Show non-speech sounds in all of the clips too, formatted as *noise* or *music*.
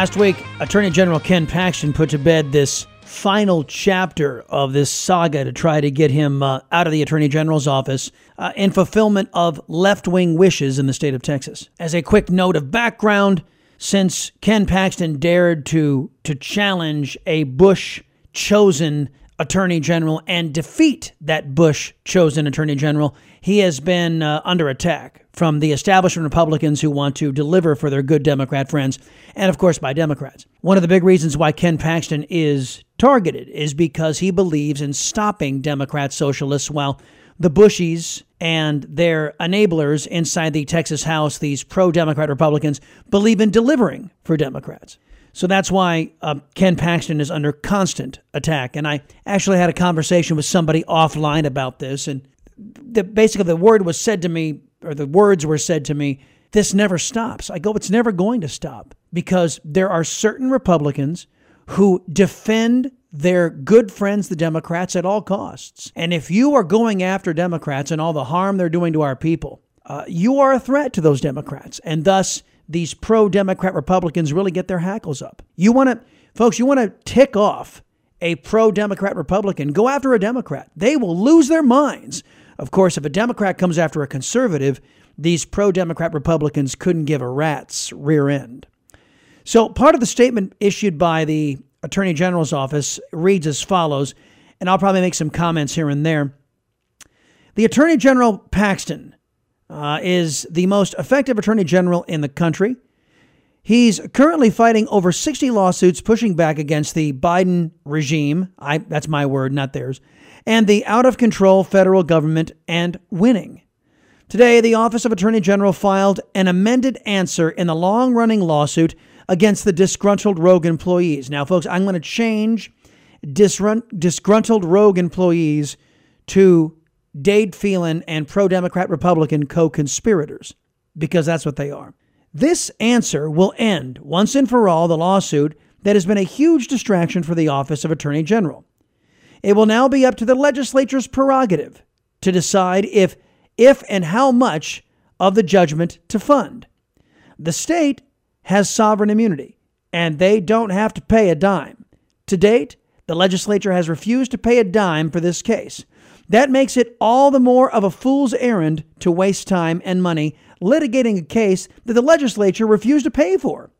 Last week, Attorney General Ken Paxton put to bed this final chapter of this saga to try to get him uh, out of the Attorney General's office uh, in fulfillment of left wing wishes in the state of Texas. As a quick note of background, since Ken Paxton dared to, to challenge a Bush chosen attorney general and defeat that Bush chosen attorney general, he has been uh, under attack from the establishment Republicans who want to deliver for their good Democrat friends, and of course by Democrats. One of the big reasons why Ken Paxton is targeted is because he believes in stopping Democrat socialists while the Bushies and their enablers inside the Texas House, these pro Democrat Republicans, believe in delivering for Democrats. So that's why uh, Ken Paxton is under constant attack. And I actually had a conversation with somebody offline about this. And the, basically, the word was said to me, or the words were said to me, this never stops. I go, it's never going to stop because there are certain Republicans who defend their good friends, the Democrats, at all costs. And if you are going after Democrats and all the harm they're doing to our people, uh, you are a threat to those Democrats. And thus, these pro Democrat Republicans really get their hackles up. You want to, folks, you want to tick off a pro Democrat Republican, go after a Democrat. They will lose their minds. Of course, if a Democrat comes after a conservative, these pro Democrat Republicans couldn't give a rat's rear end. So, part of the statement issued by the Attorney General's office reads as follows, and I'll probably make some comments here and there. The Attorney General Paxton uh, is the most effective attorney general in the country. He's currently fighting over 60 lawsuits pushing back against the Biden regime. I, that's my word, not theirs. And the out of control federal government and winning. Today, the Office of Attorney General filed an amended answer in the long running lawsuit against the disgruntled rogue employees. Now, folks, I'm going to change disgruntled rogue employees to Dade Phelan and pro Democrat Republican co conspirators, because that's what they are. This answer will end once and for all the lawsuit that has been a huge distraction for the Office of Attorney General. It will now be up to the legislature's prerogative to decide if, if and how much of the judgment to fund. The state has sovereign immunity, and they don't have to pay a dime. To date, the legislature has refused to pay a dime for this case. That makes it all the more of a fool's errand to waste time and money litigating a case that the legislature refused to pay for.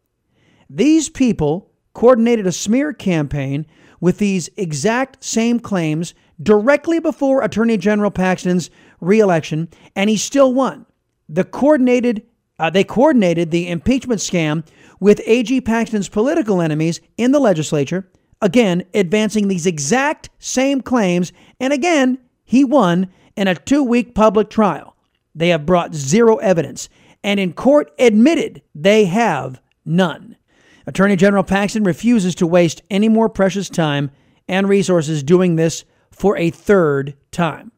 These people coordinated a smear campaign with these exact same claims directly before Attorney General Paxton's reelection, and he still won. The coordinated, uh, they coordinated the impeachment scam with AG Paxton's political enemies in the legislature, again advancing these exact same claims, and again he won in a two week public trial. They have brought zero evidence and in court admitted they have none. Attorney General Paxton refuses to waste any more precious time and resources doing this for a third time.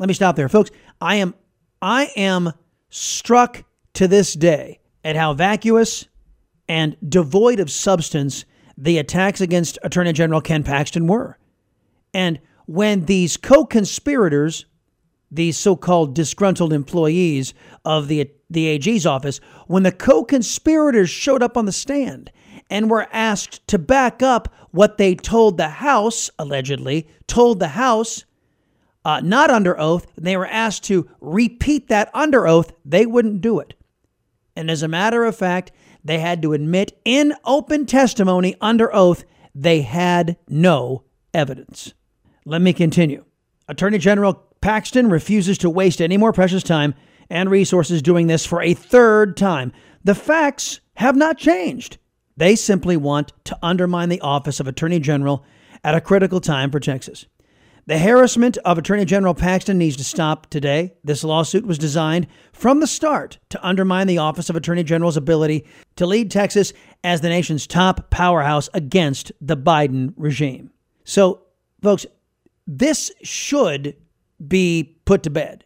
Let me stop there, folks. I am I am struck to this day at how vacuous and devoid of substance the attacks against Attorney General Ken Paxton were. And when these co conspirators, these so called disgruntled employees of the, the AG's office, when the co conspirators showed up on the stand and were asked to back up what they told the House, allegedly, told the House, uh, not under oath, they were asked to repeat that under oath, they wouldn't do it. And as a matter of fact, they had to admit in open testimony under oath they had no evidence. Let me continue. Attorney General Paxton refuses to waste any more precious time and resources doing this for a third time. The facts have not changed. They simply want to undermine the office of Attorney General at a critical time for Texas. The harassment of Attorney General Paxton needs to stop today. This lawsuit was designed from the start to undermine the Office of Attorney General's ability to lead Texas as the nation's top powerhouse against the Biden regime. So, folks, this should be put to bed.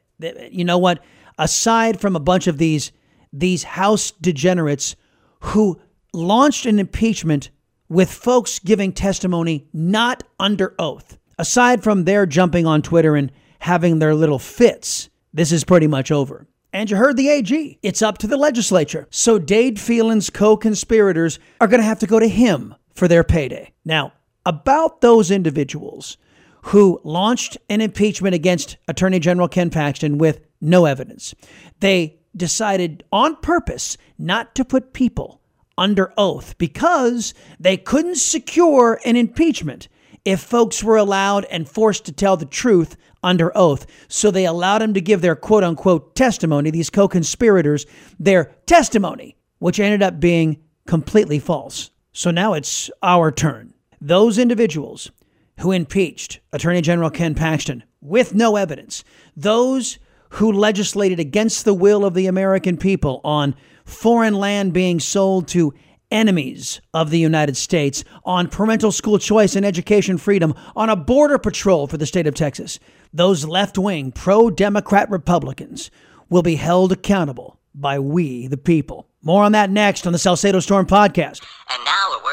You know what? Aside from a bunch of these these House degenerates who launched an impeachment with folks giving testimony not under oath. Aside from their jumping on Twitter and having their little fits, this is pretty much over. And you heard the AG. It's up to the legislature. So Dade Phelan's co conspirators are going to have to go to him for their payday. Now, about those individuals who launched an impeachment against Attorney General Ken Paxton with no evidence, they decided on purpose not to put people under oath because they couldn't secure an impeachment if folks were allowed and forced to tell the truth under oath. So they allowed them to give their quote unquote testimony, these co conspirators, their testimony, which ended up being completely false. So now it's our turn. Those individuals who impeached Attorney General Ken Paxton with no evidence, those who legislated against the will of the American people on foreign land being sold to enemies of the United States, on parental school choice and education freedom, on a border patrol for the state of Texas. Those left wing, pro Democrat Republicans will be held accountable by we, the people. More on that next on the Salcedo Storm podcast.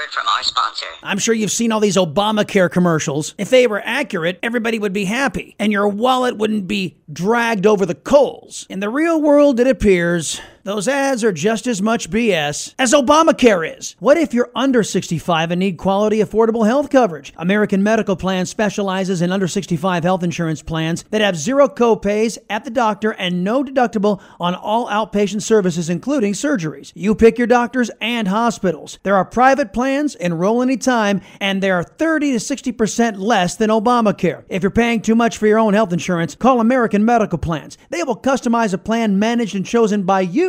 Word from our sponsor. I'm sure you've seen all these Obamacare commercials. If they were accurate, everybody would be happy, and your wallet wouldn't be dragged over the coals. In the real world, it appears those ads are just as much BS as Obamacare is. What if you're under 65 and need quality, affordable health coverage? American Medical Plan specializes in under 65 health insurance plans that have zero copays at the doctor and no deductible on all outpatient services, including surgeries. You pick your doctors and hospitals. There are private plans, enroll anytime, and they are 30 to 60% less than Obamacare. If you're paying too much for your own health insurance, call American Medical Plans. They will customize a plan managed and chosen by you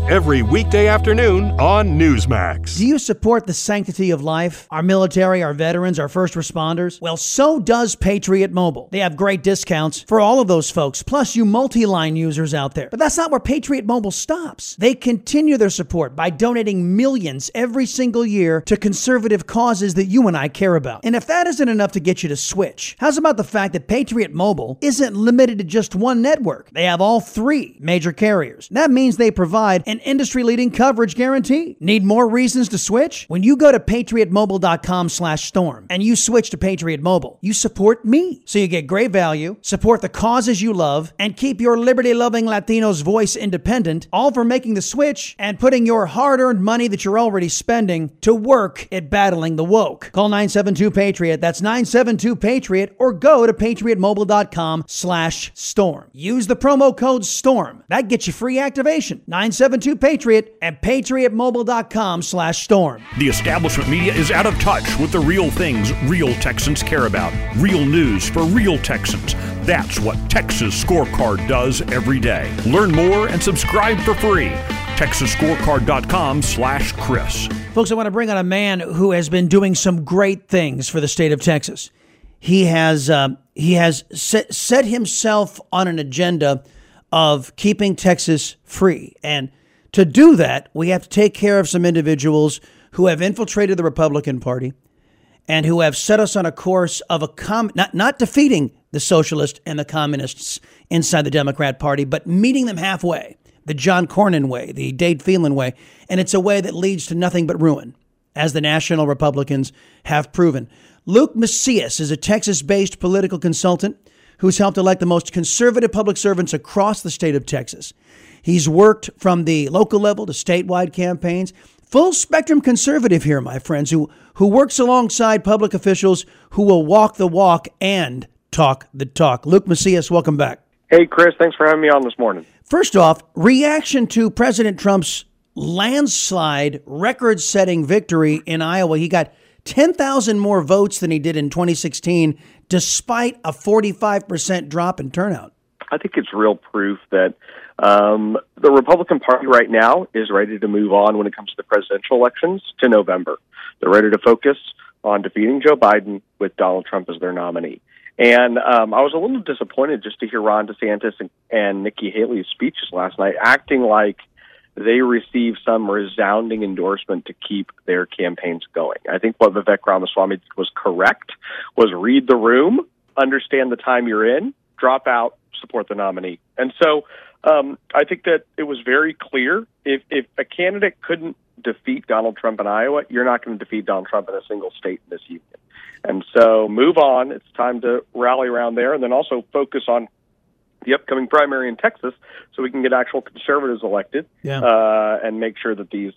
every weekday afternoon on Newsmax. Do you support the sanctity of life? Our military, our veterans, our first responders? Well, so does Patriot Mobile. They have great discounts for all of those folks, plus you multi line users out there. But that's not where Patriot Mobile stops. They continue their support by donating millions every single year to conservative causes that you and I care about. And if that isn't enough to get you to switch, how's about the fact that Patriot Mobile isn't limited to just one network? They have all three major carriers. That means they provide an industry leading coverage guarantee. Need more reasons to switch? When you go to patriotmobile.com slash storm and you switch to Patriot Mobile, you support me. So you get great value, support the causes you love, and keep your liberty loving Latinos voice independent, all for making the switch and putting your hard earned money that you're already spending to work at battling the woke. Call 972 Patriot. That's 972 Patriot or go to patriotmobile.com slash storm. Use the promo code STORM. That gets you free activation. 972 Patriot at patriotmobile.com slash storm. The establishment media is out of touch with the real things real Texans care about. Real news for real Texans. That's what Texas Scorecard does every day. Learn more and subscribe for free. TexasScorecard.com slash Chris. Folks, I want to bring on a man who has been doing some great things for the state of Texas. He has uh, he has set, set himself on an agenda of keeping Texas free and to do that, we have to take care of some individuals who have infiltrated the Republican Party and who have set us on a course of a com- not, not defeating the socialists and the communists inside the Democrat Party, but meeting them halfway, the John Cornyn way, the Dade Phelan way. And it's a way that leads to nothing but ruin, as the national Republicans have proven. Luke Macias is a Texas based political consultant who's helped elect the most conservative public servants across the state of Texas. He's worked from the local level to statewide campaigns. Full spectrum conservative here, my friends, who, who works alongside public officials who will walk the walk and talk the talk. Luke Macias, welcome back. Hey, Chris, thanks for having me on this morning. First off, reaction to President Trump's landslide, record setting victory in Iowa. He got 10,000 more votes than he did in 2016, despite a 45% drop in turnout. I think it's real proof that um, the Republican Party right now is ready to move on when it comes to the presidential elections to November. They're ready to focus on defeating Joe Biden with Donald Trump as their nominee. And um, I was a little disappointed just to hear Ron DeSantis and, and Nikki Haley's speeches last night, acting like they received some resounding endorsement to keep their campaigns going. I think what Vivek Ramaswamy was correct was read the room, understand the time you're in, drop out, support the nominee. And so um, I think that it was very clear if, if a candidate couldn't defeat Donald Trump in Iowa, you're not going to defeat Donald Trump in a single state in this union. And so move on. It's time to rally around there and then also focus on the upcoming primary in Texas so we can get actual conservatives elected Yeah. uh, and make sure that these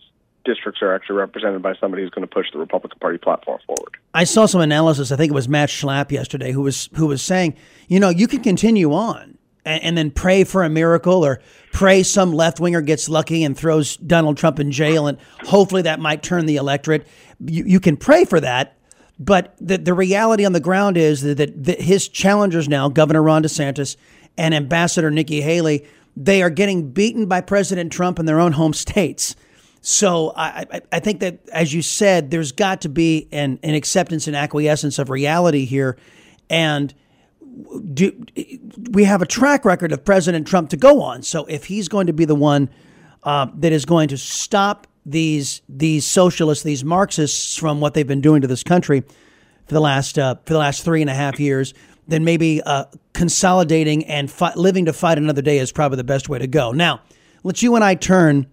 districts are actually represented by somebody who's going to push the Republican Party platform forward. I saw some analysis. I think it was Matt Schlapp yesterday who was who was saying, you know, you can continue on and, and then pray for a miracle or pray some left winger gets lucky and throws Donald Trump in jail, and hopefully that might turn the electorate. You, you can pray for that, but the the reality on the ground is that, that, that his challengers now, Governor Ron DeSantis and Ambassador Nikki Haley, they are getting beaten by President Trump in their own home states. So I, I, I think that, as you said, there's got to be an, an acceptance and acquiescence of reality here. And do, we have a track record of President Trump to go on. So if he's going to be the one uh, that is going to stop these these socialists, these Marxists from what they've been doing to this country for the last uh, for the last three and a half years, then maybe uh, consolidating and living to fight another day is probably the best way to go. Now, let's you and I turn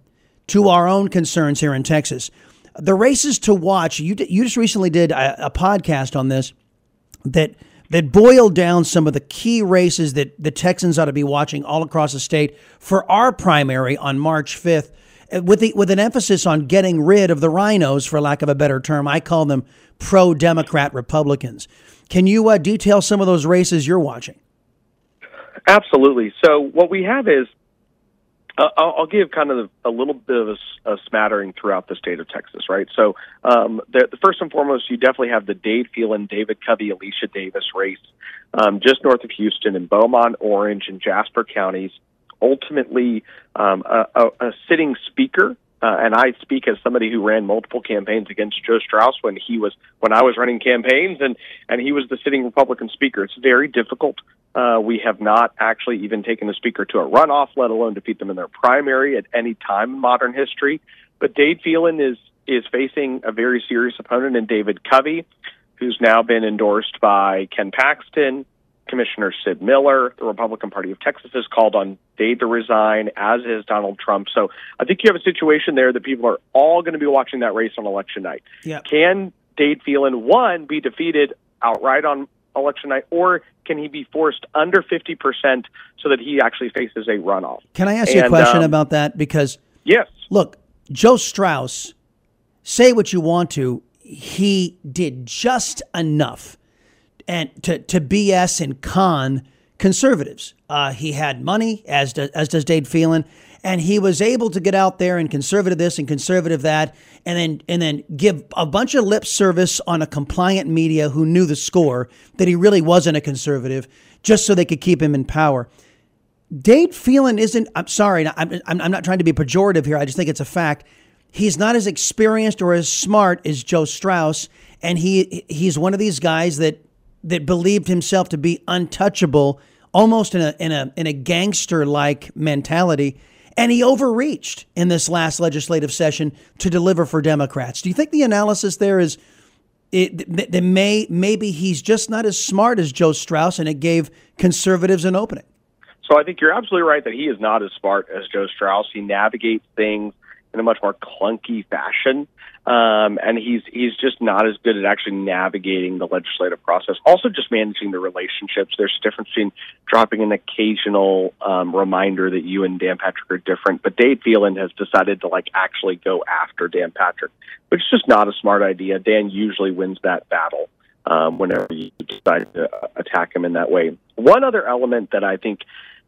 to our own concerns here in Texas. The races to watch. You d- you just recently did a, a podcast on this that that boiled down some of the key races that the Texans ought to be watching all across the state for our primary on March fifth. uh, With, the, with an emphasis on getting rid of the rhinos, for lack of a better term, I call them pro Democrat Republicans. Can you uh, detail some of those races you're watching? Absolutely. So what we have is, uh, I'll, I'll give kind of a little bit of a smattering throughout the state of Texas, right? So um, the, the first and foremost, you definitely have the Dade Phelan, David Covey, Alicia Davis race, um, just north of Houston in Beaumont, Orange, and Jasper counties. Ultimately, um, a, a, a sitting speaker. Uh, and I speak as somebody who ran multiple campaigns against Joe Straus when he was when I was running campaigns, and and he was the sitting Republican speaker. It's very difficult uh, we have not actually even taken a speaker to a runoff, let alone defeat them in their primary at any time in modern history. But Dade Phelan is is facing a very serious opponent in David Covey, who's now been endorsed by Ken Paxton, Commissioner Sid Miller. The Republican Party of Texas has called on Dade to resign, as is Donald Trump. So I think you have a situation there that people are all going to be watching that race on election night. Yeah. Can Dade Phelan, one, be defeated outright on election night, or can he be forced under 50% so that he actually faces a runoff? Can I ask you a question um, about that? Because Yes. look, Joe Straus, say what you want to, he did just enough and to, to BS and con conservatives. Uh, he had money, as does, as does Dade Phelan, and he was able to get out there and conservative this and conservative that, and then and then give a bunch of lip service on a compliant media who knew the score that he really wasn't a conservative, just so they could keep him in power. Dade Phelan isn't. I'm sorry. I'm, I'm, not trying to be pejorative here. I just think it's a fact. He's not as experienced or as smart as Joe Straus, and he he's one of these guys that that believed himself to be untouchable, almost in a in a in a gangster like mentality. And he overreached in this last legislative session to deliver for Democrats. Do you think the analysis there is it, that may maybe he's just not as smart as Joe Straus, and it gave conservatives an opening? So I think you're absolutely right that he is not as smart as Joe Straus. He navigates things in a much more clunky fashion, um, and he's he's just not as good at actually navigating the legislative process. Also, just managing the relationships. There's a difference between dropping an occasional um, reminder that you and Dan Patrick are different, but Dade Phelan has decided to like actually go after Dan Patrick, which is just not a smart idea. Dan usually wins that battle um, whenever you decide to attack him in that way. One other element that I think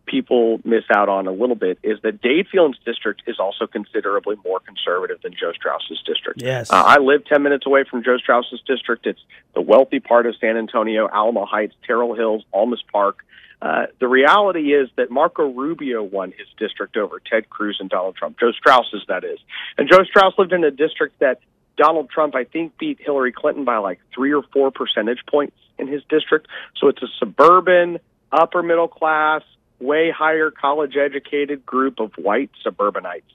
people miss out on a little bit is that Dade Phelan's district is also considerably more conservative than Joe Straus's district. Yes. Uh, I live 10 minutes away from Joe Straus's district. It's the wealthy part of San Antonio, Alamo Heights, Terrell Hills, Olmos Park. Uh, the reality is that Marco Rubio won his district over Ted Cruz and Donald Trump. Joe Straus's, that is. And Joe Straus lived in a district that Donald Trump, I think, beat Hillary Clinton by like three or four percentage points in his district. So it's a suburban, upper middle class, way higher college educated group of white suburbanites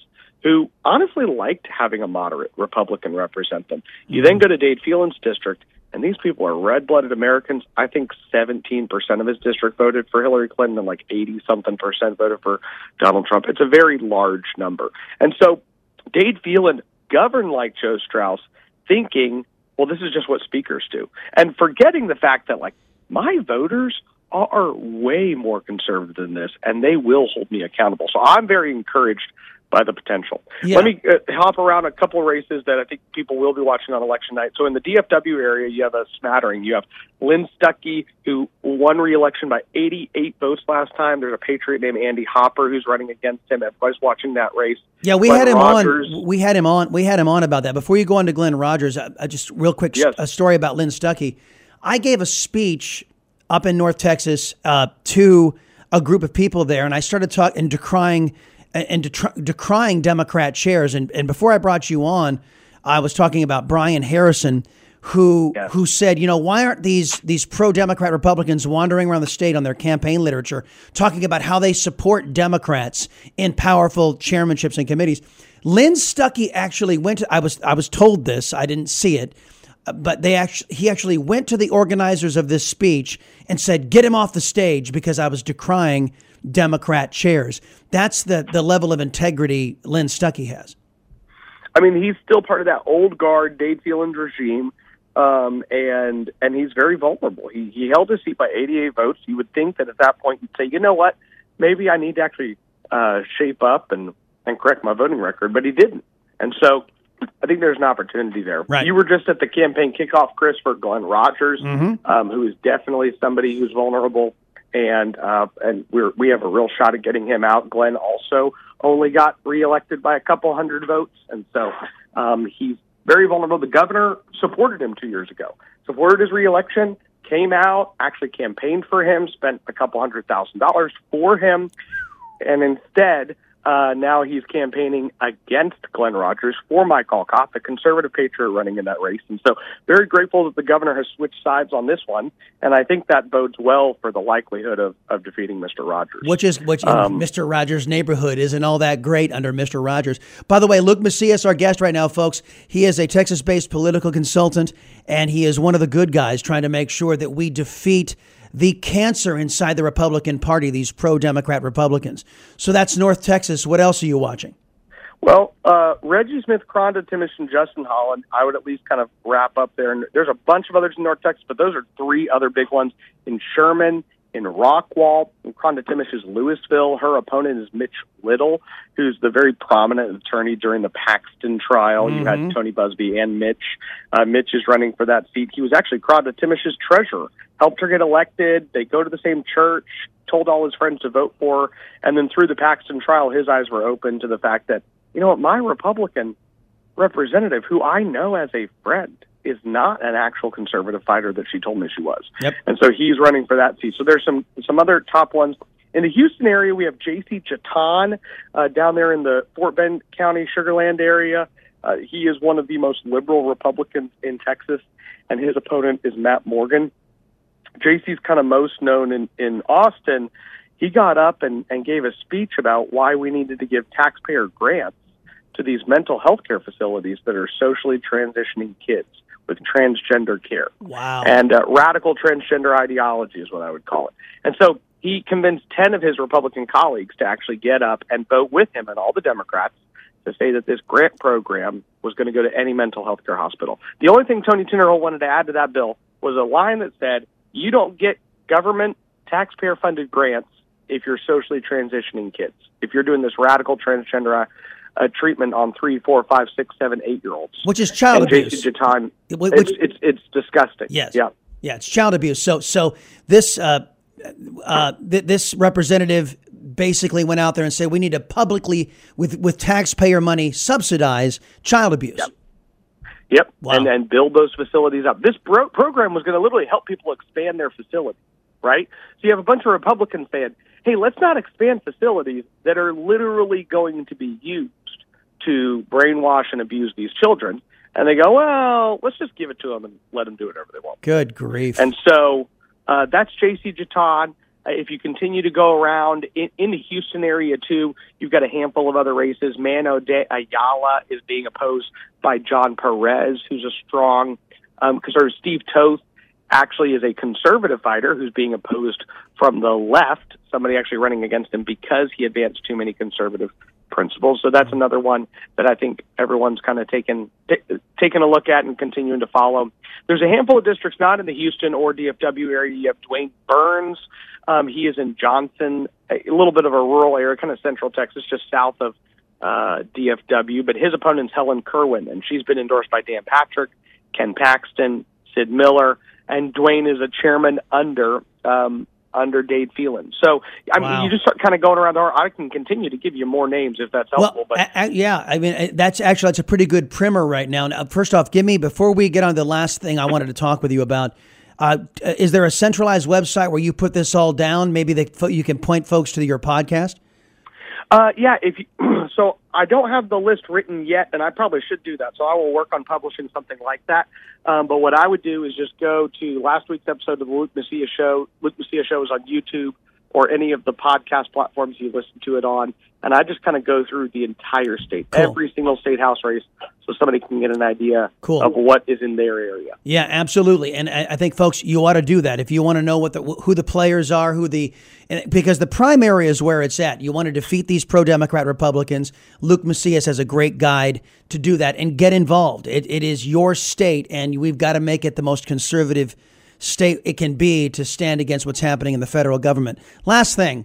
who honestly liked having a moderate Republican represent them. You then mm-hmm. go to Dade Phelan's district, and these people are red blooded Americans. I think 17% of his district voted for Hillary Clinton and like 80 something percent voted for Donald Trump. It's a very large number. And so Dade Phelan governed like Joe Straus, thinking, well, this is just what speakers do, and forgetting the fact that, like, my voters are way more conservative than this, and they will hold me accountable. So I'm very encouraged by the potential. Yeah. Let me uh, hop around a couple of races that I think people will be watching on election night. So in the DFW area, you have a smattering. You have Lynn Stucky, who won re-election by 88 votes last time. There's a patriot named Andy Hopper who's running against him. Everybody's watching that race. Yeah, we Glenn had him Rogers, on. We had him on. We had him on about that. Before you go on to Glenn Rogers, I, I just real quick Yes. a story about Lynn Stucky. I gave a speech up in North Texas uh, to a group of people there, and I started talking and decrying and detr- decrying Democrat chairs. And, and before I brought you on, I was talking about Brian Harrison, who who said, you know, why aren't these these pro Democrat Republicans wandering around the state on their campaign literature talking about how they support Democrats in powerful chairmanships and committees? Lynn Stuckey actually went to I was I was told this, I didn't see it, but they actually he actually went to the organizers of this speech and said, "Get him off the stage because I was decrying Democrat chairs." That's the the level of integrity Lynn Stucky has. I mean, he's still part of that old guard Dade Phelan regime, um, and and he's very vulnerable. He he held his seat by 88 votes. You would think that at that point you'd say, you know what, maybe I need to actually uh, shape up and and correct my voting record, but he didn't. And so I think there's an opportunity there. Right. You were just at the campaign kickoff, Chris, for Glenn Rogers, Mhm. um, who is definitely somebody who's vulnerable, and uh, and we're we have a real shot at getting him out. Glenn also only got reelected by a couple hundred votes, and so um, he's very vulnerable. The governor supported him two years ago, supported his reelection, came out, actually campaigned for him, spent a couple hundred thousand dollars for him, and instead. Uh, now he's campaigning against Glenn Rogers for Mike Olcott, the conservative patriot running in that race. And so, very grateful that the governor has switched sides on this one. And I think that bodes well for the likelihood of, of defeating Mr. Rogers. Which is which Um, Mr. Rogers' neighborhood isn't all that great under Mr. Rogers. By the way, Luke Macias, our guest right now, folks, he is a Texas-based political consultant, and he is one of the good guys trying to make sure that we defeat the cancer inside the Republican Party, these pro-Democrat Republicans. So that's North Texas. What else are you watching? Well, uh, Reggie Smith, Kronda Thimesch, and Justin Holland, I would at least kind of wrap up there. And there's a bunch of others in North Texas, but those are three other big ones in Sherman, in Rockwall. And Kronda Thimesch is Lewisville. Her opponent is Mitch Little, who's the very prominent attorney during the Paxton trial. You had Mhm. Tony Buzbee and Mitch. Uh, Mitch is running for that seat. He was actually Kronda Thimesch's treasurer, helped her get elected. They go to the same church, told all his friends to vote for her. And then through the Paxton trial, his eyes were open to the fact that, you know what, my Republican representative, who I know as a friend, is not an actual conservative fighter that she told me she was. Yep. And so he's running for that seat. So there's some some other top ones. In the Houston area, we have Jacey Jetton uh, down there in the Fort Bend County Sugarland area. Uh, he is one of the most liberal Republicans in Texas, and his opponent is Matt Morgan. Jacey's kind of most known in, in Austin. He got up and, and gave a speech about why we needed to give taxpayer grants to these mental health care facilities that are socially transitioning kids with transgender care. Wow. And uh, radical transgender ideology is what I would call it. And so he convinced 10 of his Republican colleagues to actually get up and vote with him and all the Democrats to say that this grant program was going to go to any mental health care hospital. The only thing Tony Tinderholt wanted to add to that bill was a line that said, you don't get government taxpayer funded grants if you're socially transitioning kids. If you're doing this radical transgender uh, uh, treatment on three, four, five, six, seven, eight year olds. Which is child and abuse. Jetton, Which- it's, it's, it's disgusting. Yes. Yeah. Yeah, it's child abuse. So, so this uh, uh, th- this representative basically went out there and said we need to publicly, with with taxpayer money, subsidize child abuse. Yep. Yep, wow. and and build those facilities up. This bro- program was going to literally help people expand their facility, right? So you have a bunch of Republicans saying, "Hey, let's not expand facilities that are literally going to be used to brainwash and abuse these children." And they go, "Well, let's just give it to them and let them do whatever they want." Good grief! And so uh, that's Jacey Jetton. Uh, if you continue to go around in, in, the Houston area too, you've got a handful of other races. Mano DeAyala is being opposed by John Perez, who's a strong, um, Steve Toth actually is a conservative fighter who's being opposed from the left. Somebody actually running against him because he advanced too many conservative principles. So that's another one that I think everyone's kind of taken t- taking a look at and continuing to follow. There's a handful of districts not in the Houston or DFW area. You have DeWayne Burns, um, he is in Johnson, a little bit of a rural area, kind of central Texas, just south of uh, DFW. But his opponent's Helen Kerwin, and she's been endorsed by Dan Patrick, Ken Paxton, Sid Miller, and DeWayne is a chairman under um, under Dade Phelan. So I mean, wow. you just start kind of going around. I can continue to give you more names if that's helpful. Well, but yeah, I mean that's actually that's a pretty good primer right now. now. First off, give me before we get on the last thing I wanted to talk with you about. Uh, is there a centralized website where you put this all down? Maybe that you can point folks to your podcast. Uh, yeah, if you, *clears throat* so, I don't have the list written yet, and I probably should do that. So I will work on publishing something like that. Um, but what I would do is just go to last week's episode of the Luke Macias Show. Luke Macias Show is on YouTube or any of the podcast platforms you listen to it on, and I just kind of go through the entire state, cool. every single state house race, so somebody can get an idea cool. of what is in their area. Yeah, absolutely, and I think folks, you ought to do that if you want to know what the who the players are, who the because the primary is where it's at. You want to defeat these pro-democrat Republicans. Luke Macias has a great guide to do that and get involved. It, it is your state, and we've got to make it the most conservative state it can be to stand against what's happening in the federal government. Last thing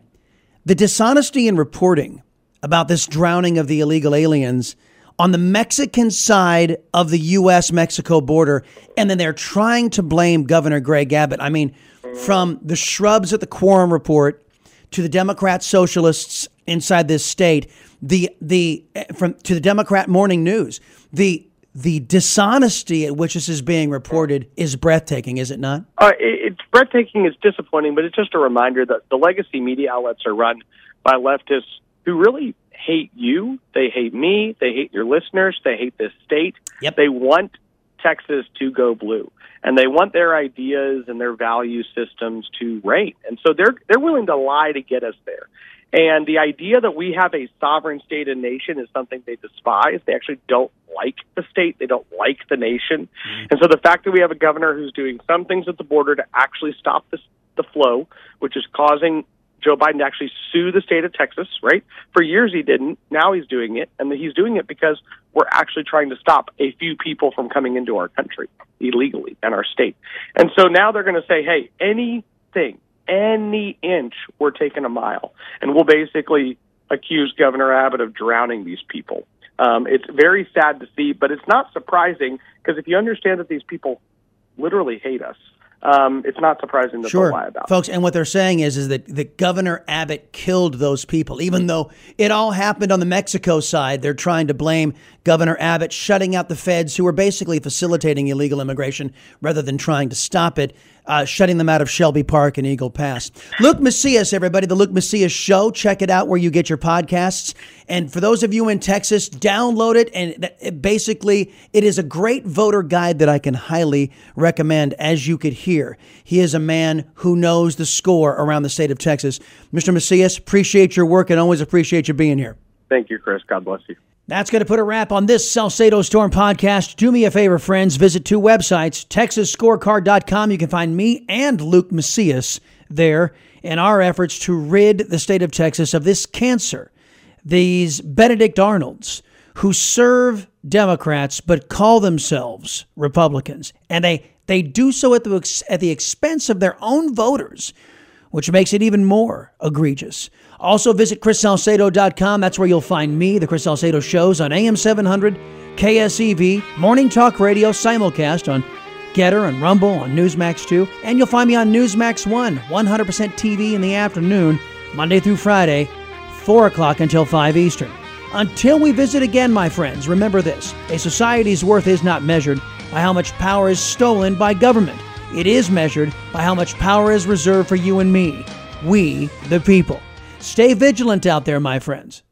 the dishonesty in reporting about this drowning of the illegal aliens on the Mexican side of the U.S. Mexico border, and then they're trying to blame Governor Greg Abbott. I mean, from the shrubs at the quorum report to the Democrat socialists inside this state, the the eh, from to the Democrat morning news, the the dishonesty at which this is being reported is breathtaking, is it not? Uh, it's breathtaking. It's disappointing, but it's just a reminder that the legacy media outlets are run by leftists who really hate you. They hate me. They hate your listeners. They hate this state. Yep. They want Texas to go blue, and they want their ideas and their value systems to reign. And so they're they're willing to lie to get us there. And the idea that we have a sovereign state and nation is something they despise. They actually don't like the state. They don't like the nation. Mm-hmm. And so the fact that we have a governor who's doing some things at the border to actually stop this, the flow, which is causing Joe Biden to actually sue the state of Texas, right? For years he didn't. Now he's doing it. And he's doing it because we're actually trying to stop a few people from coming into our country illegally and our state. And so now they're going to say, hey, anything any inch, we're taking a mile. And we'll basically accuse Governor Abbott of drowning these people. Um, it's very sad to see, but it's not surprising because if you understand that these people literally hate us, um, it's not surprising that sure. they'll lie about. Folks, and what they're saying is is that, that Governor Abbott killed those people, even though it all happened on the Mexico side. They're trying to blame Governor Abbott shutting out the feds who were basically facilitating illegal immigration rather than trying to stop it uh, shutting them out of Shelby Park and Eagle Pass. Luke Macias, everybody, the Luke Macias Show. Check it out where you get your podcasts. And for those of you in Texas, download it. And it basically, it is a great voter guide that I can highly recommend, as you could hear. He is a man who knows the score around the state of Texas. Mr. Macias, appreciate your work and always appreciate you being here. Thank you, Chris. God bless you. That's going to put a wrap on this Salcedo Storm podcast. Do me a favor, friends. Visit two websites, TexasScorecard.com. You can find me and Luke Macias there in our efforts to rid the state of Texas of this cancer. These Benedict Arnolds who serve Democrats but call themselves Republicans. And they, they do so at the, at the expense of their own voters, which makes it even more egregious. Also, visit ChrisSalcedo.com. That's where you'll find me, the Chris Salcedo shows on AM 700, KSEV, Morning Talk Radio, simulcast on Gettr and Rumble on Newsmax 2. And you'll find me on Newsmax 1, 100% TV in the afternoon, Monday through Friday, 4 o'clock until 5 Eastern. Until we visit again, my friends, remember this a society's worth is not measured by how much power is stolen by government, it is measured by how much power is reserved for you and me, we, the people. Stay vigilant out there, my friends.